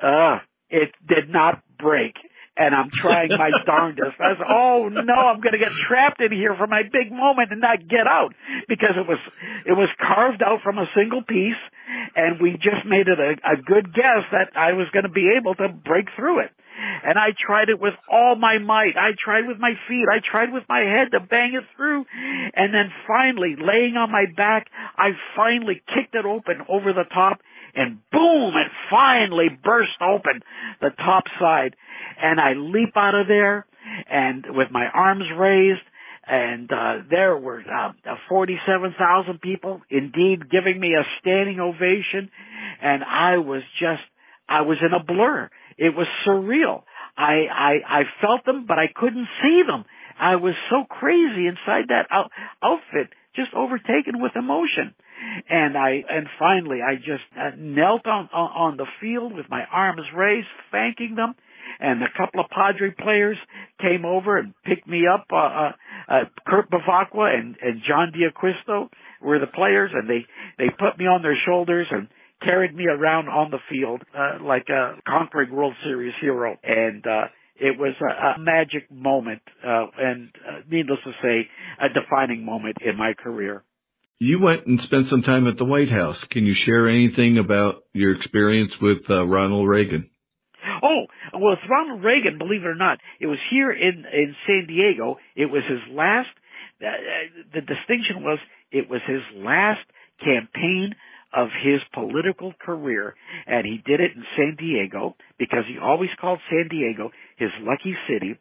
uh, it did not break. And I'm trying my [LAUGHS] darndest. I was, oh no, I'm going to get trapped in here for my big moment and not get out because it was it was carved out from a single piece, and we just made it a, a good guess that I was going to be able to break through it. And I tried it with all my might. I tried with my feet. I tried with my head to bang it through. And then finally, laying on my back, I finally kicked it open over the top and boom, it finally burst open the top side. And I leap out of there and with my arms raised and uh, there were uh, 47,000 people indeed giving me a standing ovation and I was just I was in a blur it was surreal. I, I, I felt them, but I couldn't see them. I was so crazy inside that out, outfit, just overtaken with emotion. And I, and finally I just uh, knelt on, on, on the field with my arms raised, thanking them. And a couple of Padre players came over and picked me up. Uh, uh, uh, Kurt Bevacqua and, and John D'Acquisto were the players, and they they put me on their shoulders and carried me around on the field uh, like a conquering World Series hero, and uh, it was a, a magic moment, uh, and uh, needless to say, a defining moment in my career. you went and spent some time at the White House. Can you share anything about your experience with uh, Ronald Reagan? Oh, well, it's Ronald Reagan, believe it or not. It was here in, in San Diego. It was his last, uh, the distinction was it was his last campaign of his political career, and he did it in San Diego because he always called San Diego his lucky city.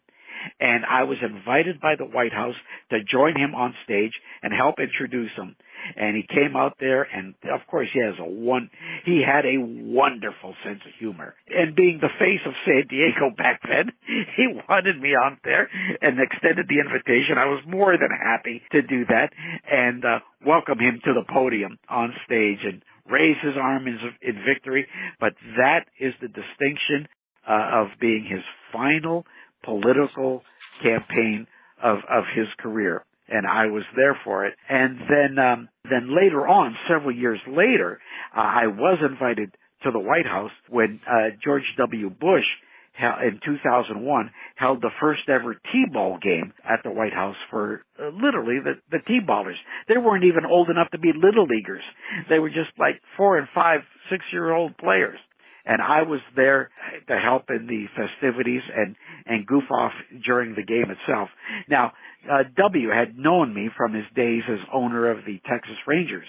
And I was invited by the White House to join him on stage and help introduce him and he came out there and of course he has a one he had a wonderful sense of humor. And being the face of san diego back then [LAUGHS] he wanted me out there and extended the invitation. I was more than happy to do that and uh welcome him to the podium on stage and raise his arm in, in victory. But that is the distinction uh, of being his final political campaign of of his career and I was there for it. And then, um, then later on, several years later, uh, I was invited to the White House when uh, George W. Bush in 2001 held the first ever T-ball game at the White House for uh, literally the, the T-ballers. They weren't even old enough to be little leaguers. They were just like four and five, six year old players and I was there to help in the festivities and and goof off during the game itself. Now, uh, W had known me from his days as owner of the Texas Rangers.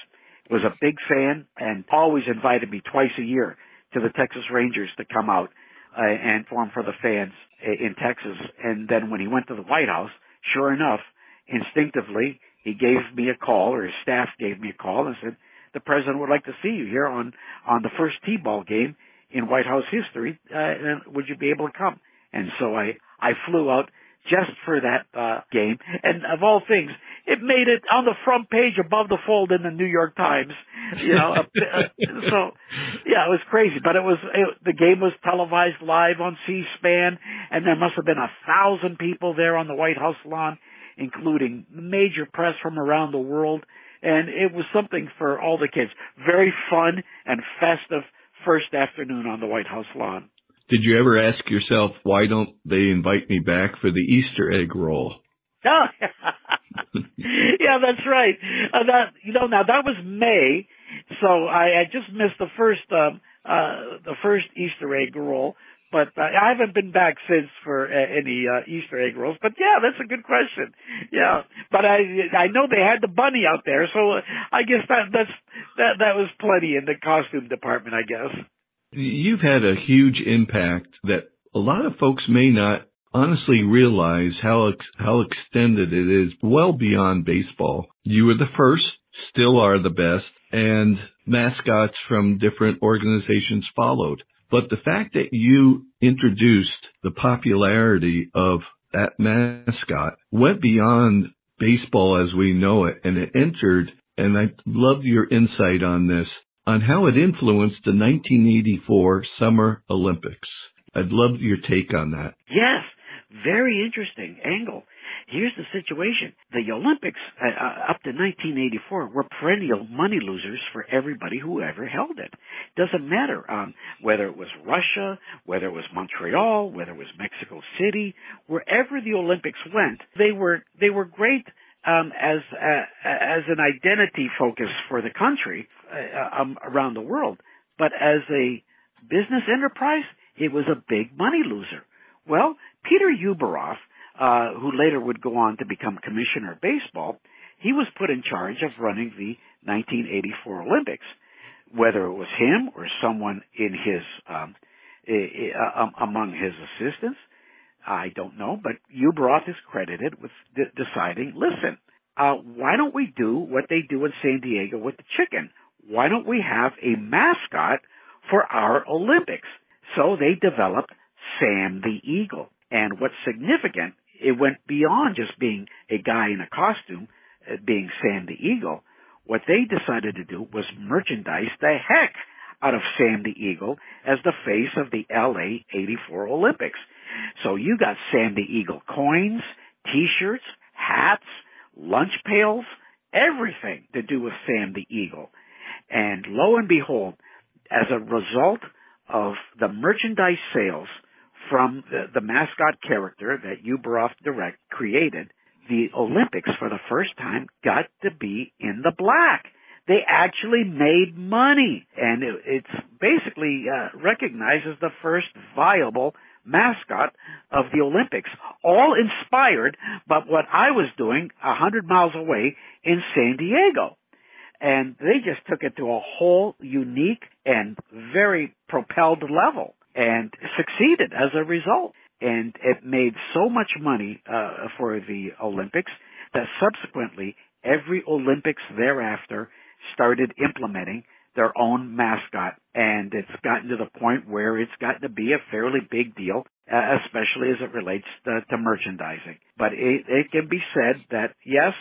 Was a big fan and always invited me twice a year to the Texas Rangers to come out uh, and perform for the fans in Texas. And then when he went to the White House, sure enough, instinctively he gave me a call, or his staff gave me a call, and said, "The president would like to see you here on on the first T-ball game in White House history. Uh, would you be able to come? And so I, I flew out just for that uh, game. And of all things, it made it on the front page above the fold in the New York Times. You know, uh, [LAUGHS] so yeah, it was crazy. But it was it, the game was televised live on C-SPAN, and there must have been a thousand people there on the White House lawn, including major press from around the world. And it was something for all the kids. Very fun and festive first afternoon on the White House lawn. Did you ever ask yourself why don't they invite me back for the Easter egg roll? Oh, [LAUGHS] yeah, that's right. Uh, that you know now that was May, so I, I just missed the first um, uh, the first Easter egg roll. But I haven't been back since for uh, any uh, Easter egg rolls. But yeah, that's a good question. Yeah, but I I know they had the bunny out there, so I guess that that's that that was plenty in the costume department. I guess. You've had a huge impact that a lot of folks may not honestly realize how ex- how extended it is, well beyond baseball. You were the first, still are the best, and mascots from different organizations followed. But the fact that you introduced the popularity of that mascot went beyond baseball as we know it and it entered, and I love your insight on this, on how it influenced the 1984 Summer Olympics. I'd love your take on that. Yes, very interesting angle. Here's the situation. The Olympics uh, uh, up to 1984 were perennial money losers for everybody who ever held it. Doesn't matter um, whether it was Russia, whether it was Montreal, whether it was Mexico City, wherever the Olympics went, they were they were great um, as uh, as an identity focus for the country uh, um, around the world, but as a business enterprise, it was a big money loser. Well, Peter Ueberroth uh, who later would go on to become commissioner of baseball, he was put in charge of running the 1984 Olympics. Whether it was him or someone in his um, uh, among his assistants, I don't know. But Ueberroth is credited with de- deciding, listen, uh, why don't we do what they do in San Diego with the chicken? Why don't we have a mascot for our Olympics? So they developed Sam the Eagle. And what's significant it went beyond just being a guy in a costume, uh, being Sam the Eagle. What they decided to do was merchandise the heck out of Sam the Eagle as the face of the LA 84 Olympics. So you got Sam the Eagle coins, t-shirts, hats, lunch pails, everything to do with Sam the Eagle. And lo and behold, as a result of the merchandise sales from the, the mascot character that Ueberroth Direct created, the Olympics for the first time got to be in the black. They actually made money, and it, it's basically uh, recognized as the first viable mascot of the Olympics, all inspired by what I was doing a hundred miles away in San Diego. And they just took it to a whole unique and very propelled level and succeeded as a result. And it made so much money uh, for the Olympics that subsequently every Olympics thereafter started implementing their own mascot. And it's gotten to the point where it's gotten to be a fairly big deal, uh, especially as it relates to, to merchandising. But it, it can be said that yes,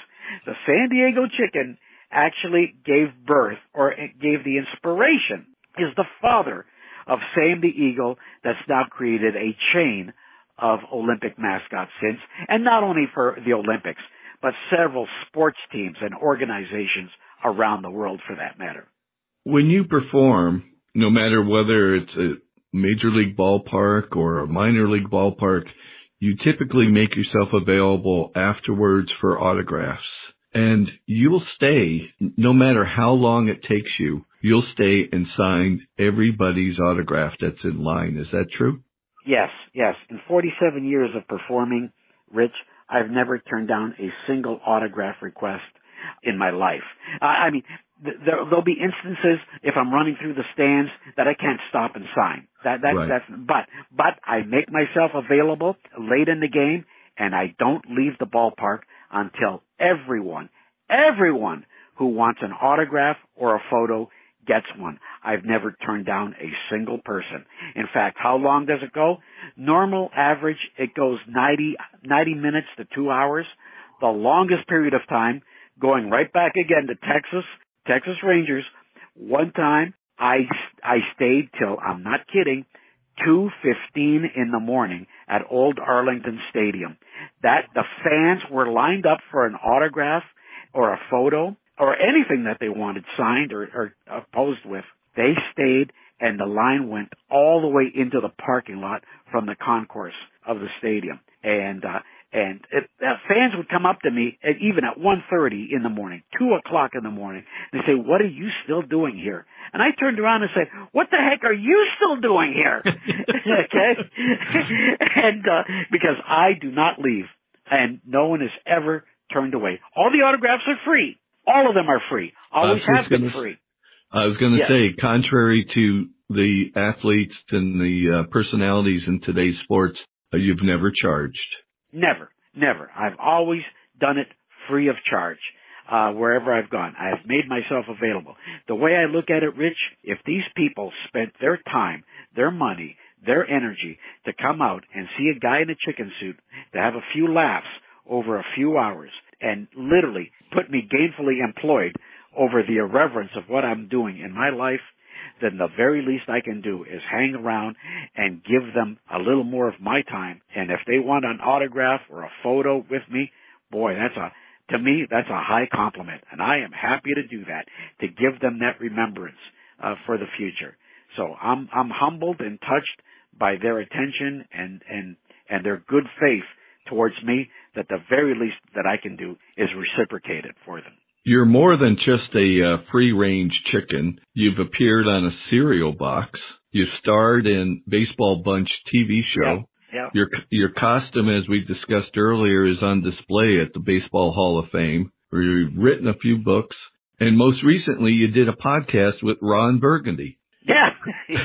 the San Diego chicken actually gave birth or gave the inspiration is the father of Sam the Eagle that's now created a chain of Olympic mascots since, and not only for the Olympics, but several sports teams and organizations around the world for that matter. When you perform, no matter whether it's a major league ballpark or a minor league ballpark, you typically make yourself available afterwards for autographs. And you'll stay, no matter how long it takes you, you'll stay and sign everybody's autograph that's in line. Is that true? Yes, yes. In 47 years of performing, Rich, I've never turned down a single autograph request in my life. I mean, there, will be instances if I'm running through the stands that I can't stop and sign. That that right. that's but but I make myself available late in the game and I don't leave the ballpark until everyone everyone who wants an autograph or a photo gets one. I've never turned down a single person. In fact, how long does it go? Normal average, it goes 90, 90 minutes to two hours. The longest period of time going right back again to Texas, Texas Rangers. One time I, I stayed till, I'm not kidding, 2.15 in the morning at Old Arlington Stadium. That, the fans were lined up for an autograph or a photo or anything that they wanted signed or, or posed with. They stayed and the line went all the way into the parking lot from the concourse of the stadium. And, uh, and it, uh, fans would come up to me at, even at 1.30 in the morning, 2 o'clock in the morning. and They say, what are you still doing here? And I turned around and said, what the heck are you still doing here? [LAUGHS] okay? [LAUGHS] and, uh, because I do not leave and no one is ever turned away. All the autographs are free. All of them are free. Always have been gonna, free. I was going to yes. say, contrary to the athletes and the uh, personalities in today's sports, uh, you've never charged. Never, never. I've always done it free of charge. Uh, wherever I've gone, I have made myself available. The way I look at it, Rich, if these people spent their time, their money, their energy to come out and see a guy in a chicken suit, to have a few laughs over a few hours, and literally put me gainfully employed over the irreverence of what I'm doing in my life, then the very least I can do is hang around and give them a little more of my time. And if they want an autograph or a photo with me, boy, that's a, to me, that's a high compliment. And I am happy to do that, to give them that remembrance, uh, for the future. So I'm, I'm humbled and touched by their attention and, and, and their good faith towards me that the very least that I can do is reciprocated for them. You're more than just a uh, free range chicken. You've appeared on a cereal box. You've starred in Baseball Bunch TV show. Yeah. Your your costume, as we discussed earlier, is on display at the Baseball Hall of Fame. Where you've written a few books, and most recently you did a podcast with Ron Burgundy. Yeah. [LAUGHS]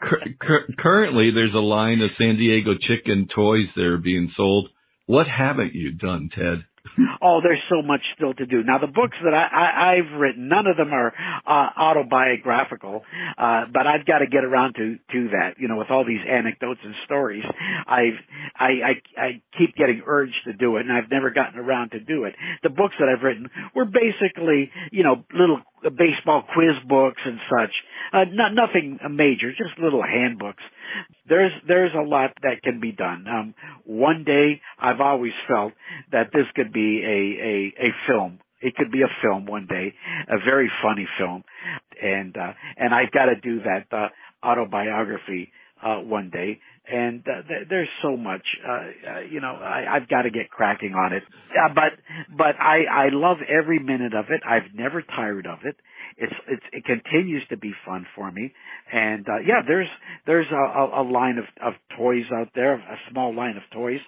[LAUGHS] Currently, there's a line of San Diego chicken toys that are being sold. What haven't you done, Ted? [LAUGHS] oh, there's so much still to do. Now, the books that I, I, I've written, none of them are uh, autobiographical, uh, but I've got to get around to to that. You know, with all these anecdotes and stories, I've I, I I keep getting urged to do it, and I've never gotten around to do it. The books that I've written were basically, you know, little baseball quiz books and such. Uh, not nothing major, just little handbooks. There's there's a lot that can be done. Um, one day, I've always felt that this could be a a, a film. It could be a film one day, a very funny film, and uh, and I've got to do that uh, autobiography uh, one day. And uh, th- there's so much, uh, uh, you know, I, I've got to get cracking on it. Uh, but but I I love every minute of it. I've never tired of it. It's it's it continues to be fun for me. And uh, yeah, there's there's a, a, line of of toys out there, a small line of toys.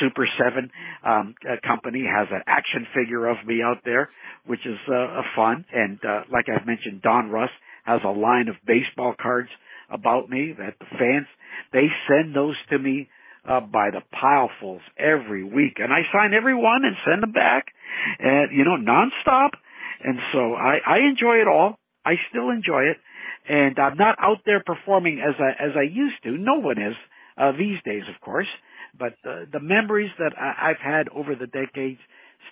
Super Seven um, company has an action figure of me out there, which is uh, fun. And uh, like I've mentioned, Donruss has a line of baseball cards about me that the fans they send those to me uh, by the pilefuls every week, and I sign every one and send them back, and you know nonstop. And so I, I enjoy it all. I still enjoy it, and I'm not out there performing as I as I used to. No one is uh, these days, of course. But the, the memories that I, I've had over the decades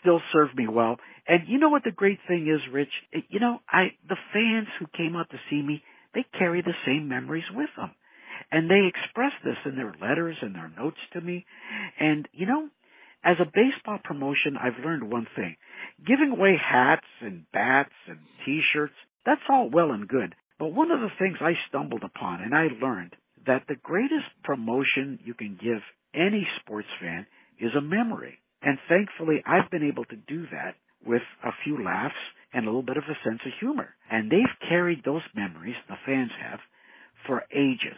still serve me well. And you know what the great thing is, Rich? You know, I the fans who came out to see me, they carry the same memories with them. And they express this in their letters and their notes to me. And, you know, as a baseball promotion, I've learned one thing. Giving away hats and bats and t-shirts, that's all well and good. But one of the things I stumbled upon and I learned that the greatest promotion you can give any sports fan is a memory. And thankfully, I've been able to do that with a few laughs and a little bit of a sense of humor. And they've carried those memories, the fans have, for ages.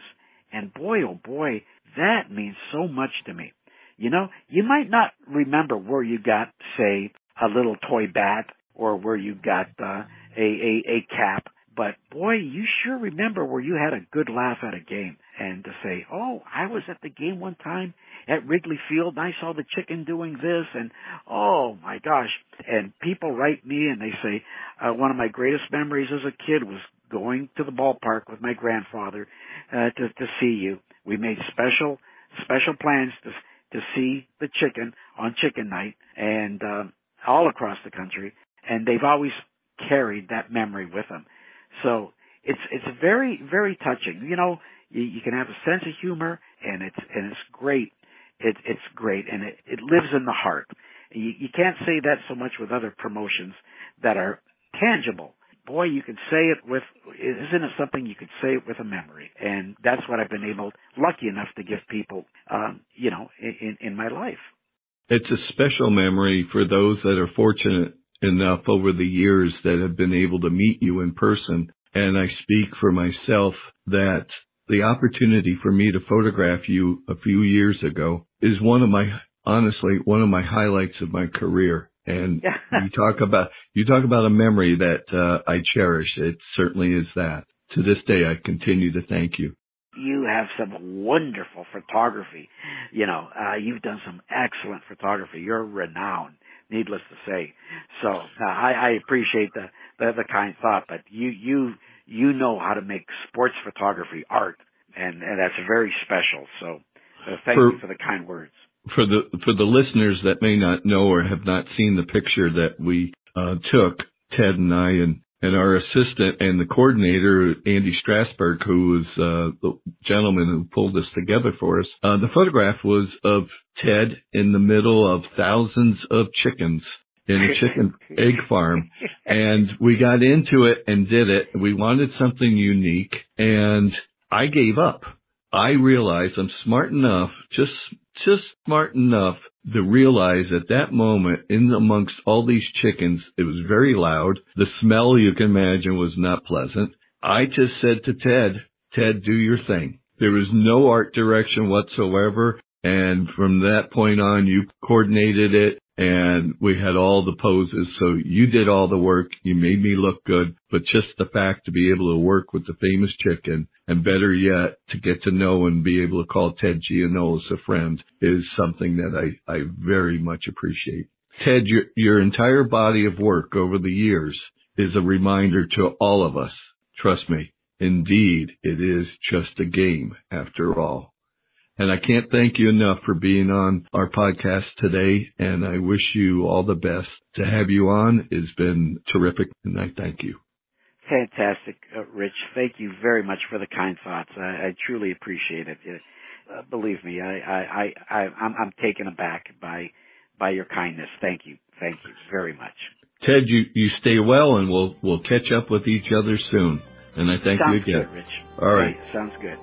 And boy, oh boy, that means so much to me. You know, you might not remember where you got, say, a little toy bat or where you got uh, a, a a cap, but boy, you sure remember where you had a good laugh at a game and to say, "Oh, I was at the game one time at Wrigley Field and I saw the chicken doing this and oh my gosh." And people write me and they say, uh, "One of my greatest memories as a kid was going to the ballpark with my grandfather uh, to to see you. We made special special plans to to see the chicken on chicken night and uh, all across the country and they've always carried that memory with them. So it's it's very very touching. You know, you, you can have a sense of humor and it's and it's great. It, it's great and it, it lives in the heart. You, you can't say that so much with other promotions that are tangible boy, you could say it with, isn't it something you could say it with a memory? And that's what I've been able, lucky enough to give people, um, you know, in, in my life. It's a special memory for those that are fortunate enough over the years that have been able to meet you in person. And I speak for myself that the opportunity for me to photograph you a few years ago is one of my, honestly, one of my highlights of my career. And [LAUGHS] you talk about you talk about a memory that uh, I cherish. It certainly is that. To this day, I continue to thank you. You have some wonderful photography. You know, uh, you've done some excellent photography. You're renowned, needless to say. So uh, I, I appreciate the, the the kind thought, but you you you know how to make sports photography art, and and that's very special. So uh, thank for, you for the kind words for the for the listeners that may not know or have not seen the picture that we uh, took, Ted and I and and our assistant and the coordinator, Andy Strasberg, who was uh, the gentleman who pulled this together for us. Uh, the photograph was of Ted in the middle of thousands of chickens in a chicken [LAUGHS] egg farm. And we got into it and did it. We wanted something unique and I gave up. I realized I'm smart enough, just just smart enough to realize at that moment in amongst all these chickens, it was very loud. The smell you can imagine was not pleasant. I just said to Ted, Ted, do your thing. There was no art direction whatsoever. And from that point on, you coordinated it and we had all the poses. So you did all the work. You made me look good, but just the fact to be able to work with the famous chicken and better yet, to get to know and be able to call Ted Giannoulas a friend is something that I, I very much appreciate. Ted, your, your entire body of work over the years is a reminder to all of us. Trust me, indeed, it is just a game after all. And I can't thank you enough for being on our podcast today. And I wish you all the best. To have you on has been terrific. And I thank you. Fantastic, uh, Rich. Thank you very much for the kind thoughts. I, I truly appreciate it. Uh, believe me, I, I, I, I'm, I'm taken aback by, by your kindness. Thank you. Thank you very much. Ted, you, you stay well and we'll, we'll catch up with each other soon. And I thank Sounds you again. Good, Rich. All right. Sounds good.